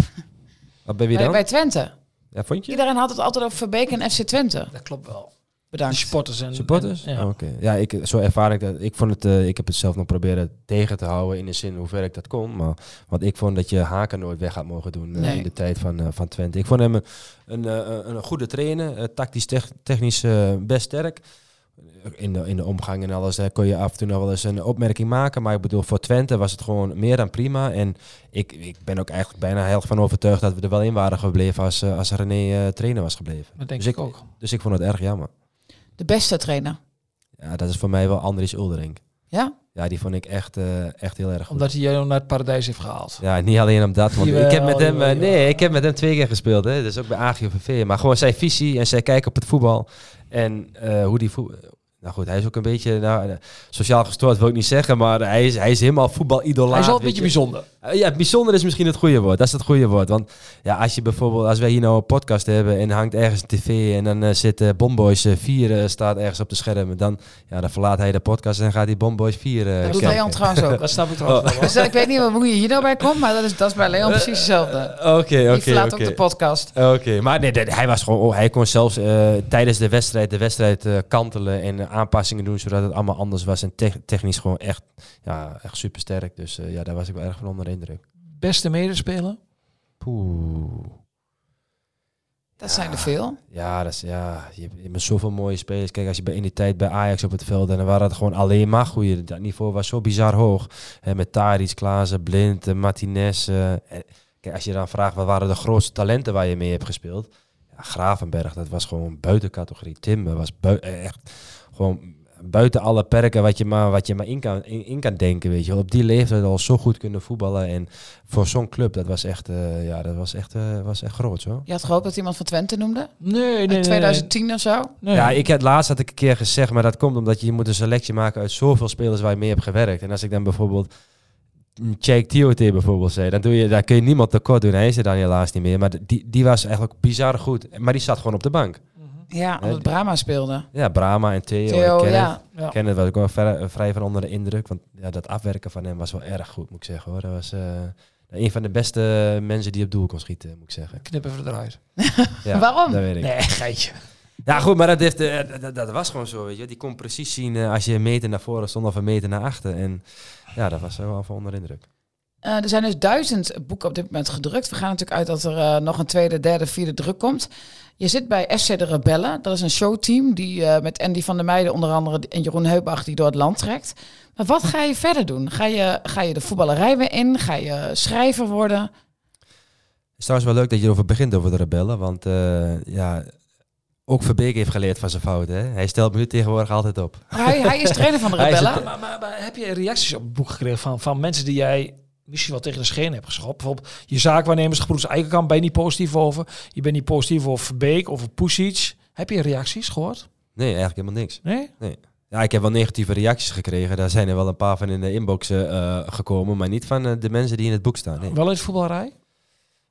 Wat ben je bij, dan? bij Twente. Ja, vond je? Iedereen had het altijd over Verbeek en FC Twente. Dat klopt wel. De Bedankt. supporters en... Supporters? en- ja. Oh, Oké. Ja, ik, zo ervaar ik dat. Ik, vond het, eh, ik heb het zelf nog proberen tegen te houden in de zin hoe ver ik dat kon. Maar want ik vond dat je Haken nooit weg had mogen doen eh, Nee. in de tijd van, eh, van Twente. Ik vond hem een, een, een, een goede trainer. tactisch, tech- technisch best sterk. In de, in de omgang en alles daar kon je af en toe nog wel eens een opmerking maken. Maar ik bedoel, voor Twente was het gewoon meer dan prima. En ik, ik ben ook eigenlijk bijna heel erg van overtuigd dat we er wel in waren gebleven als, als René eh, trainer was gebleven. Dat denk dus ik ook. Dus ik vond het erg jammer. De beste trainer. Ja, dat is voor mij wel Andries Uldering. Ja? Ja, die vond ik echt, eh, echt heel erg goed. Omdat hij jou naar het paradijs heeft gehaald. Ja, niet alleen om dat. Want Jawel, ik heb met hem, eh, jawel, nee, ik heb met hem twee keer gespeeld. Hè. Dus ook bij AGOVV. Maar gewoon zijn visie en zijn kijk op het voetbal. En eh, hoe die voetbal... Nou goed, hij is ook een beetje nou, eh, sociaal gestoord, wil ik niet zeggen. Maar hij is, hij is helemaal voetbalidolaat. Hij is wel een beetje je. bijzonder. Eh, Ja, bijzonder is misschien het goede woord. Dat is het goede woord. Want ja, als je bijvoorbeeld, als wij hier nou een podcast hebben en hangt ergens een tv en dan eh, zit eh, Bomboys 4 eh, staat ergens op de schermen, dan, ja, dan verlaat hij de podcast en gaat hij Bomboys 4 eh Dat doet. Leon trouwens ook. Dat snap ik trouwens Oh. wel. Dus ik weet niet hoe je hier nou bij komt, maar dat is, dat is bij Leon precies hetzelfde. Eh, Oké, Die oké, verlaat oké. ook de podcast. Oké, maar nee, nee, hij was gewoon, oh, hij kon zelfs eh, tijdens de wedstrijd de wedstrijd kantelen en aanpassingen doen zodat het allemaal anders was en tech- technisch gewoon echt, ja, echt super sterk. Dus eh, ja, daar was ik wel erg van onder de indruk. Beste medespeler? Poeh. Dat zijn er veel. Ja, dat is, ja, je, hebt- je hebt met zoveel mooie spelers. Kijk, als je bij, in die tijd bij Ajax op het veld... en dan waren het gewoon alleen maar goede. Dat niveau was zo bizar hoog. Hè, met Taric, Klaassen, Blind, eh, Martinez. eh, en- kijk, als je dan vraagt... wat waren de grootste talenten waar je mee hebt gespeeld? Ja, Gravenberg, dat was gewoon buiten categorie. Timber was bui- echt gewoon buiten alle perken... wat je maar, wat je maar in, kan, in, in kan denken, weet je. Op die leeftijd al zo goed kunnen voetballen. En voor zo'n club, dat was echt, eh, ja, dat was echt, eh, was echt groot, hoor. Je had gehoopt dat iemand van Twente noemde? Nee. In 2010 of zo? Nee. Ja, ik had laatst had ik een keer gezegd, maar dat komt omdat je, moet een selectie maken uit zoveel spelers waar je mee hebt gewerkt. En als ik dan bijvoorbeeld Jake Tiote bijvoorbeeld zei, dan, doe je, dan kun je niemand tekort doen. Hij is er dan helaas niet meer, maar die, die was eigenlijk bizar goed. Maar die zat gewoon op de bank. Ja, omdat Brahma speelde. Ja, Brahma en Theo. Theo, en Kenneth. ja. Ja. Kenneth was ik wel ver- vrij van onder de indruk, want ja, dat afwerken van hem was wel erg goed, moet ik zeggen hoor. Dat was, eh, Een van de beste mensen die op doel kon schieten, moet ik zeggen. Knip even eruit. Ja, Waarom? Dat weet ik. Nee, geitje. Ja, goed, maar dat, heeft, eh, dat, dat was gewoon zo, weet je. Die kon precies zien eh, als je een meter naar voren stond of een meter naar achter. En ja, dat was wel van onder indruk. Eh, er zijn dus duizend boeken op dit moment gedrukt. We gaan natuurlijk uit dat er nog een tweede, derde, vierde druk komt. Je zit bij FC de Rebellen. Dat is een showteam die eh, met Andy van der Meijden onder andere en Jeroen Heubach die door het land trekt. Maar wat ga je verder doen? Ga je, ga je de voetballerij weer in? Ga je schrijver worden? Het is trouwens wel leuk dat je erover begint over de rebellen. Want eh, ja, ook Verbeek heeft geleerd van zijn fouten. Hè? Hij stelt me nu tegenwoordig altijd op. Hij, hij is trainer van de Rebellen. Maar, maar, maar heb je reacties op het boek gekregen van, van mensen die jij misschien wel tegen de schenen hebt geschopt? Bijvoorbeeld je zaakwaarnemers, gebroeders Eikenkamp, ben je niet positief over? Je bent niet positief over Verbeek, over Pusic. Heb je reacties gehoord? Nee, eigenlijk helemaal niks. Nee? Ja, ik heb wel negatieve reacties gekregen. Daar zijn er wel een paar van in de inbox eh, gekomen. Maar niet van eh, de mensen die in het boek staan. Nee. Wel in de voetballerij?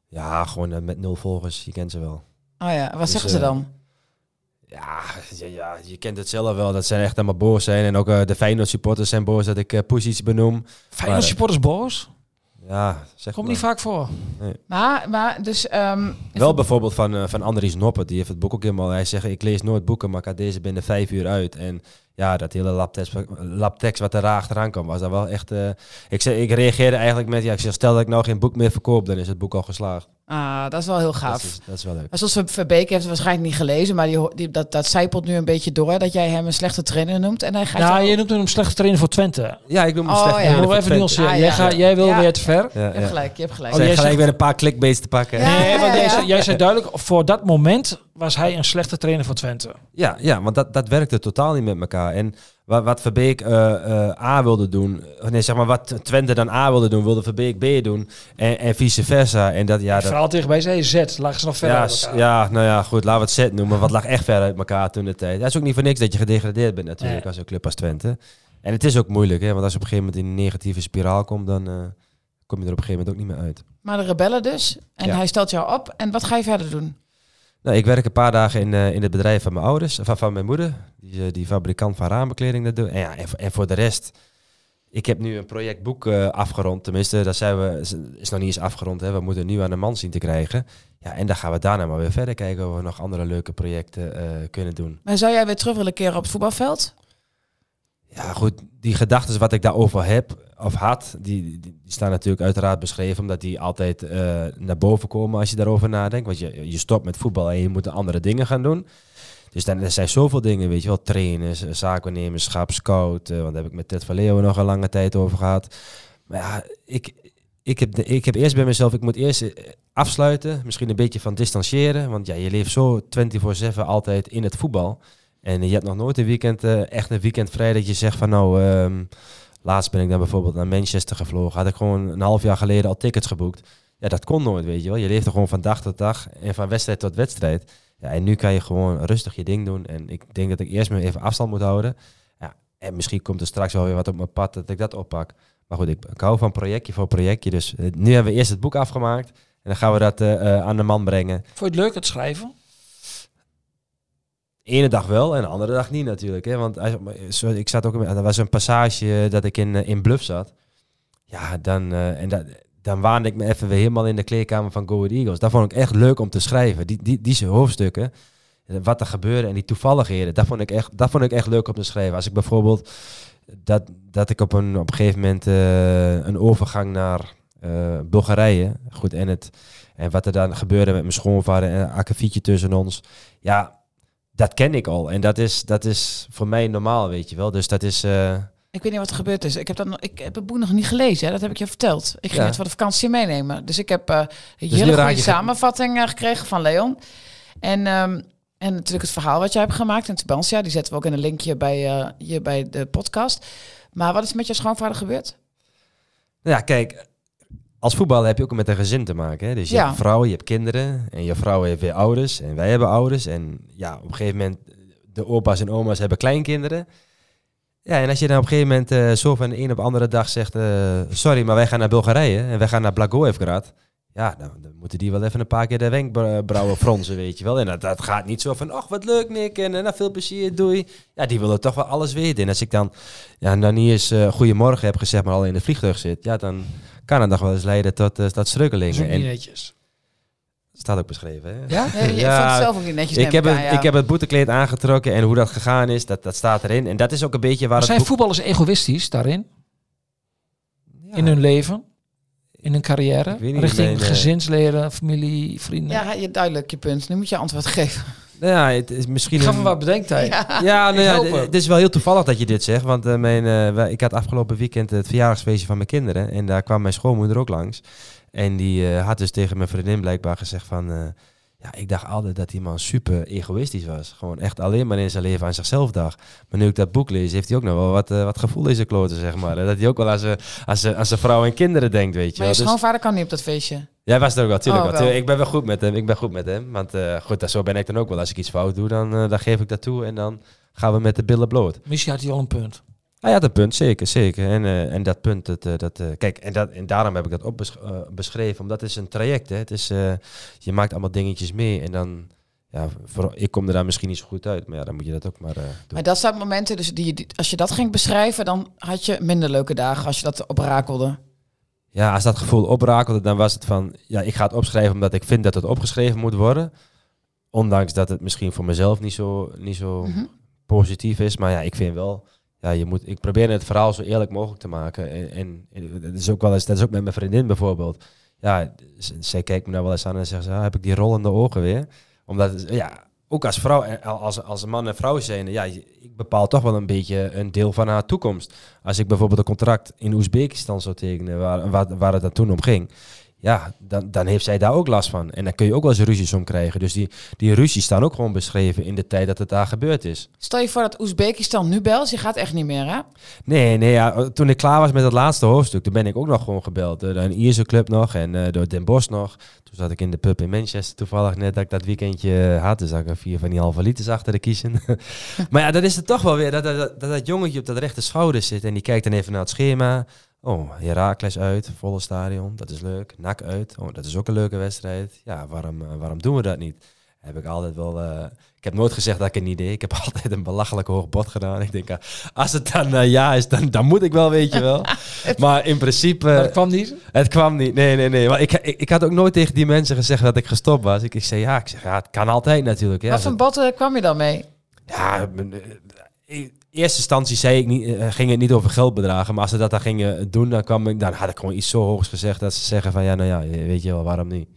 Ja, gewoon eh, met nul volgers. Je kent ze wel. Oh ja, wat Dus, zeggen ze dan? Ja, ja, ja, je kent het zelf wel. Dat ze echt allemaal boos zijn. En ook de Feyenoord supporters zijn boos dat ik uh, benoem. Feyenoord Maar- supporters boos? Ja, zeg Komt maar. niet vaak voor. Maar, maar dus... ehm, Wel bijvoorbeeld van, eh, van Andries Noppert, die heeft het boek ook helemaal. Hij zegt, ik lees nooit boeken, maar ik had deze binnen vijf uur uit. En ja, dat hele labtekst, labtekst wat er achteraan kwam, was dat wel echt... eh, ik, zei, ik reageerde eigenlijk met, ja, ik zeg, stel dat ik nou geen boek meer verkoop, dan is het boek al geslaagd. Ah, dat is wel heel Dat gaaf. is, dat is wel leuk. Zoals Ver- Verbeek heeft het waarschijnlijk niet gelezen, maar die, dat, dat zijpelt nu een beetje door dat jij hem een slechte trainer noemt. En hij gaat Nou, jou- je noemt hem een slechte trainer voor Twente. Ja, ik noem hem Oh, slecht. ja. Ja, trainer voor even Twente. Ah, jij, gaat- jij wil Ja. weer te ver. Ja, Je hebt gelijk, je hebt gelijk. Oh, jij gelijk zegt- weer een paar clickbaits te pakken. Nee, want zei- jij zei duidelijk, voor dat moment was hij een slechte trainer voor Twente. Ja, ja, want dat, dat werkte totaal niet met elkaar. En wat, wat Verbeek eh, eh, A wilde doen, of nee, zeg maar wat Twente dan A wilde doen, wilde Verbeek B doen. En, en vice versa. En dat, ja, dat, Verhaal tegen mij zei Z, lagen ze nog verder ja, uit elkaar. ja, nou ja, goed, laten we het set noemen. Wat lag echt ver uit elkaar toen de tijd. Dat is ook niet voor niks dat je gedegradeerd bent natuurlijk Nee. als een club als Twente. En het is ook moeilijk, hè, want als je op een gegeven moment in een negatieve spiraal komt, dan eh, kom je er op een gegeven moment ook niet meer uit. Maar de rebellen dus. En Ja. hij stelt jou op. En wat ga je verder doen? Nou, ik werk een paar dagen in, eh, in het bedrijf van mijn ouders, van, van mijn moeder, die, eh, die fabrikant van raambekleding. Dat doet. En, ja, en, voor- de rest, ik heb nu een projectboek eh, afgerond. Tenminste, dat zijn we, is, nog niet eens afgerond. Hè. We moeten nu aan de man zien te krijgen. Ja, en dan gaan we daarna maar weer verder kijken of we nog andere leuke projecten kunnen doen. Maar zou jij weer terug willen keren op het voetbalveld? Ja, goed, die gedachten wat ik daarover heb of had, die, die, staan natuurlijk uiteraard beschreven, omdat die altijd eh, naar boven komen als je daarover nadenkt. Want je, je stopt met voetbal en je moet andere dingen gaan doen. Dus dan, er zijn zoveel dingen, weet je wel, trainers, eh, zaakwaarnemerschap, scout, eh, want daar heb ik met Ted van Leeuwen nog een lange tijd over gehad. Maar ja, ik, ik, heb, ik heb eerst bij mezelf, ik moet eerst afsluiten, misschien een beetje van distancieren, want ja, je leeft zo 24/7 altijd in het voetbal. En je hebt nog nooit een weekend, eh, echt een weekend vrij dat je zegt van nou, ehm, laatst ben ik dan bijvoorbeeld naar Manchester gevlogen. Had ik gewoon een half jaar geleden al tickets geboekt. Ja, dat kon nooit, weet je wel. Je leeft er gewoon van dag tot dag en van wedstrijd tot wedstrijd. Ja, en nu kan je gewoon rustig je ding doen. En ik denk dat ik eerst maar even afstand moet houden. Ja, en misschien komt er straks wel weer wat op mijn pad dat ik dat oppak. Maar goed, ik, hou van projectje voor projectje. Dus eh, nu hebben we eerst het boek afgemaakt. En dan gaan we dat eh, aan de man brengen. Vond je het leuk, het schrijven? Ene dag wel en de andere dag niet natuurlijk. Hè? Want ik zat ook, er was een passage dat ik in, eh, in Bluff zat. Ja, dan, eh, en dat, dan waande ik me even weer helemaal in de kleedkamer van Go Eagles. Dat vond ik echt leuk om te schrijven. Die, die, die hoofdstukken, eh, wat er gebeurde en die toevalligheden, dat vond ik echt, dat vond ik echt leuk om te schrijven. Als ik bijvoorbeeld dat, dat ik op een, op een gegeven moment eh, een overgang naar eh, Bulgarije, goed, en, het, en wat er dan gebeurde met mijn schoonvader en een tussen ons. Ja, dat ken ik al. En dat is, dat is voor mij normaal, weet je wel. Dus dat is... eh, Ik weet niet wat er gebeurd is. Ik heb, dat nog, ik heb het boek nog niet gelezen. Hè? Dat heb ik je verteld. Ik ging Ja. het voor de vakantie meenemen. Dus ik heb eh, een nu hele goede samenvatting eh, gekregen van Leon. En, ehm, en natuurlijk het verhaal wat jij hebt gemaakt in Tubantia. Die zetten we ook in een linkje bij, hier bij de podcast. Maar wat is met je schoonvader gebeurd? nou ja, kijk... Als voetballer heb je ook met een gezin te maken. Hè? Dus je Ja. hebt een vrouw, je hebt kinderen. En je vrouw heeft weer ouders. En wij hebben ouders. En ja, op een gegeven moment... De opa's en oma's hebben kleinkinderen. Ja, en als je dan op een gegeven moment eh, zo van de een op de andere dag zegt... eh, sorry, maar wij gaan naar Bulgarije. En wij gaan naar Blagoevgrad. Ja, dan, dan moeten die wel even een paar keer de wenkbrauwen fronsen, weet je wel. En dat, dat gaat niet zo van, ach, wat leuk Nick, en, en veel plezier, doei. Ja, die willen toch wel alles weten. En als ik dan, ja, nou niet eens uh, goedemorgen heb gezegd, maar al in de vliegtuig zit, ja, dan kan het nog wel eens leiden tot, uh, tot struggelingen. En, netjes. Staat ook beschreven, hè? Ja? ja je ja, vond het zelf ook niet netjes. Ik heb, het, ja. ik heb het boetekleed aangetrokken en hoe dat gegaan is, dat, dat staat erin. En dat is ook een beetje waar maar Zijn voetballers egoïstisch daarin? In hun leven? In hun carrière? Richting nee, gezinsleden, familie, vrienden? Ja, je duidelijk je punt. Nu moet je antwoord geven. Nou ja, het is misschien. Ga een... wat bedenkt hij. Ja, ja, nou ja het is wel heel toevallig dat je dit zegt. Want uh, mijn, uh, ik had afgelopen weekend het verjaardagsfeestje van mijn kinderen. En daar kwam mijn schoonmoeder ook langs. En die uh, had dus tegen mijn vriendin blijkbaar gezegd van... Ja, ik dacht altijd dat die man super egoïstisch was. Gewoon echt alleen maar in zijn leven aan zichzelf dacht. Maar nu ik dat boek lees, heeft hij ook nog wel wat, uh, wat gevoel in zijn kloten, zeg maar. Dat hij ook wel aan zijn, aan zijn, aan zijn vrouw en kinderen denkt, weet je Maar je dus... schoonvader kan niet op dat feestje? Ja, was er ook wel, tuurlijk oh, wel. Ik ben wel goed met hem, ik ben goed met hem. Want uh, goed, dat, zo ben ik dan ook wel. Als ik iets fout doe, dan, uh, dan geef ik dat toe en dan gaan we met de billen bloot. Misschien had hij al een punt. Hij had een punt, zeker, zeker. En, uh, en dat punt, dat, uh, dat, uh, kijk, en, dat, en daarom heb ik dat op beschreven, omdat het is een traject. Hè. Het is, je maakt allemaal dingetjes mee en dan, ja, voor, ik kom er daar misschien niet zo goed uit, maar ja, dan moet je dat ook maar doen. Maar dat zijn momenten, dus die, als je dat ging beschrijven, dan had je minder leuke dagen als je dat oprakelde. Ja, als dat gevoel oprakelde, dan was het van, ja, ik ga het opschrijven omdat ik vind dat het opgeschreven moet worden. Ondanks dat het misschien voor mezelf niet zo, niet zo mm -hmm. positief is, maar ja, ik vind wel ja, je moet, ik probeer het verhaal zo eerlijk mogelijk te maken. En, en, dat is ook wel eens, dat is ook met mijn vriendin bijvoorbeeld. Ja, zij kijkt me nou wel eens aan en zegt ze, ah, heb ik die rollende ogen weer? Omdat, ja, ook als vrouw, als, als een man en vrouw zijn, ja, ik bepaal toch wel een beetje een deel van haar toekomst. Als ik bijvoorbeeld een contract in Oezbekistan zou tekenen, waar, waar, waar het dan toen om ging, ja, dan, dan heeft zij daar ook last van. En dan kun je ook wel eens ruzies om krijgen. Dus die, die ruzies staan ook gewoon beschreven in de tijd dat het daar gebeurd is. Stel je voor dat Oezbekistan nu belt, je gaat echt niet meer, hè? Nee, nee ja, toen ik klaar was met het laatste hoofdstuk, toen ben ik ook nog gewoon gebeld. Door een Ierse club nog en uh, door Den Bosch nog. Toen zat ik in de pub in Manchester toevallig net dat ik dat weekendje had. Dus ik vier van die halve liters achter de kiezen. maar ja, dat is het toch wel weer, dat dat, dat dat jongetje op dat rechte schouder zit en die kijkt dan even naar het schema. Oh, Herakles uit, volle stadion, dat is leuk. Nak uit, oh, dat is ook een leuke wedstrijd. Ja, waarom, uh, waarom doen we dat niet? Heb ik altijd wel. Uh, ik heb nooit gezegd dat ik het niet deed. Ik heb altijd een belachelijk hoog bod gedaan. Ik denk, uh, als het dan ja is, dan, dan moet ik wel, weet je wel. maar in principe. het kwam niet? Het kwam niet. Nee, nee, nee. Maar ik, ik, ik, had ook nooit tegen die mensen gezegd dat ik gestopt was. Ik, ik zei ja, ik zeg ja, het kan altijd natuurlijk. Ja, Wat voor bod kwam je dan mee? Ja, eerste instantie zei ik niet, uh, ging het niet over geldbedragen. Maar als ze dat dan gingen doen, dan, kwam ik, dan had ik gewoon iets zo hoogs gezegd dat ze zeggen van ja, nou ja, weet je wel, waarom niet?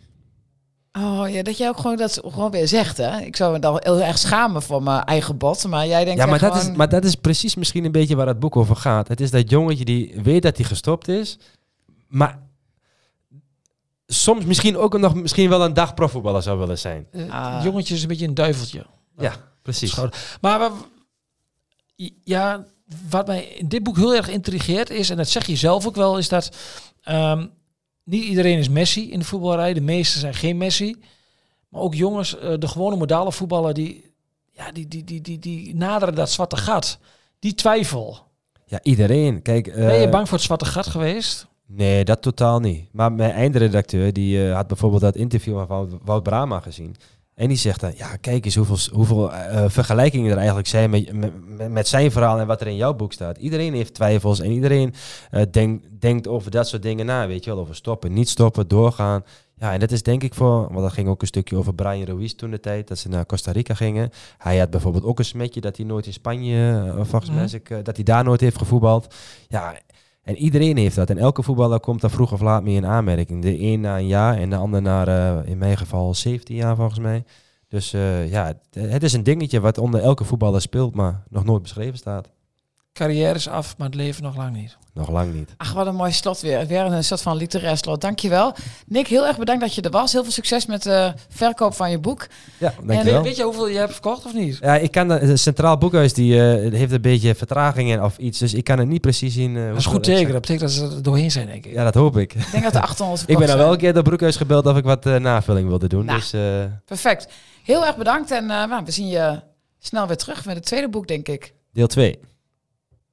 Oh ja, dat jij ook gewoon dat gewoon weer zegt, hè? Ik zou me dan heel erg schamen voor mijn eigen bot, maar jij denkt ja, maar dat is, maar dat is precies misschien een beetje waar het boek over gaat. Het is dat jongetje die weet dat hij gestopt is, maar soms misschien ook nog misschien wel een dag profvoetballer zou willen zijn. Uh, ah. Jongetje is een beetje een duiveltje. Ja, precies. Maar ja, wat mij in dit boek heel erg intrigeert is, en dat zeg je zelf ook wel, is dat um, niet iedereen is Messi in de voetbalrij. De meesten zijn geen Messi. Maar ook jongens, uh, de gewone modale voetballer, die, ja, die, die, die, die, die naderen dat zwarte gat. Die twijfel. Ja, iedereen. Kijk, uh, ben je bang voor het zwarte gat geweest? Nee, dat totaal niet. Maar mijn eindredacteur, die uh, had bijvoorbeeld dat interview van Wout Brama gezien. En die zegt dan, ja, kijk eens hoeveel, hoeveel uh, vergelijkingen er eigenlijk zijn met, met, met, zijn verhaal en wat er in jouw boek staat. Iedereen heeft twijfels en iedereen uh, denk, denkt over dat soort dingen na, weet je wel. Over stoppen, niet stoppen, doorgaan. Ja, en dat is denk ik voor, want dat ging ook een stukje over Brian Ruiz toen de tijd, dat ze naar Costa Rica gingen. Hij had bijvoorbeeld ook een smetje dat hij nooit in Spanje, uh, volgens mij, mm. dat hij daar nooit heeft gevoetbald. Ja, en iedereen heeft dat. En elke voetballer komt daar vroeg of laat mee in aanmerking. De een na een jaar en de ander na, uh, in mijn geval, 17 jaar volgens mij. Dus uh, ja, het, is een dingetje wat onder elke voetballer speelt, maar nog nooit beschreven staat. Carrière is af, maar het leven nog lang niet. Nog lang niet. Ach, wat een mooi slot weer. Weer een soort van literair slot. Dankjewel. Nick, heel erg bedankt dat je er was. Heel veel succes met de verkoop van je boek. Ja, dankjewel. En, weet je hoeveel je hebt verkocht of niet? Ja, ik kan het Centraal Boekhuis die uh, heeft een beetje vertragingen of iets, dus ik kan het niet precies zien. Uh, dat is goed teken. Dat betekent dat ze er doorheen zijn, denk ik. Ja, dat hoop ik. Ik denk dat de 800 Ik ben al wel een keer door Broekhuis gebeld of ik wat uh, navulling wilde doen. Nou, dus, perfect. Heel erg bedankt en nou, we zien je snel weer terug met het tweede boek, denk ik. Deel 2.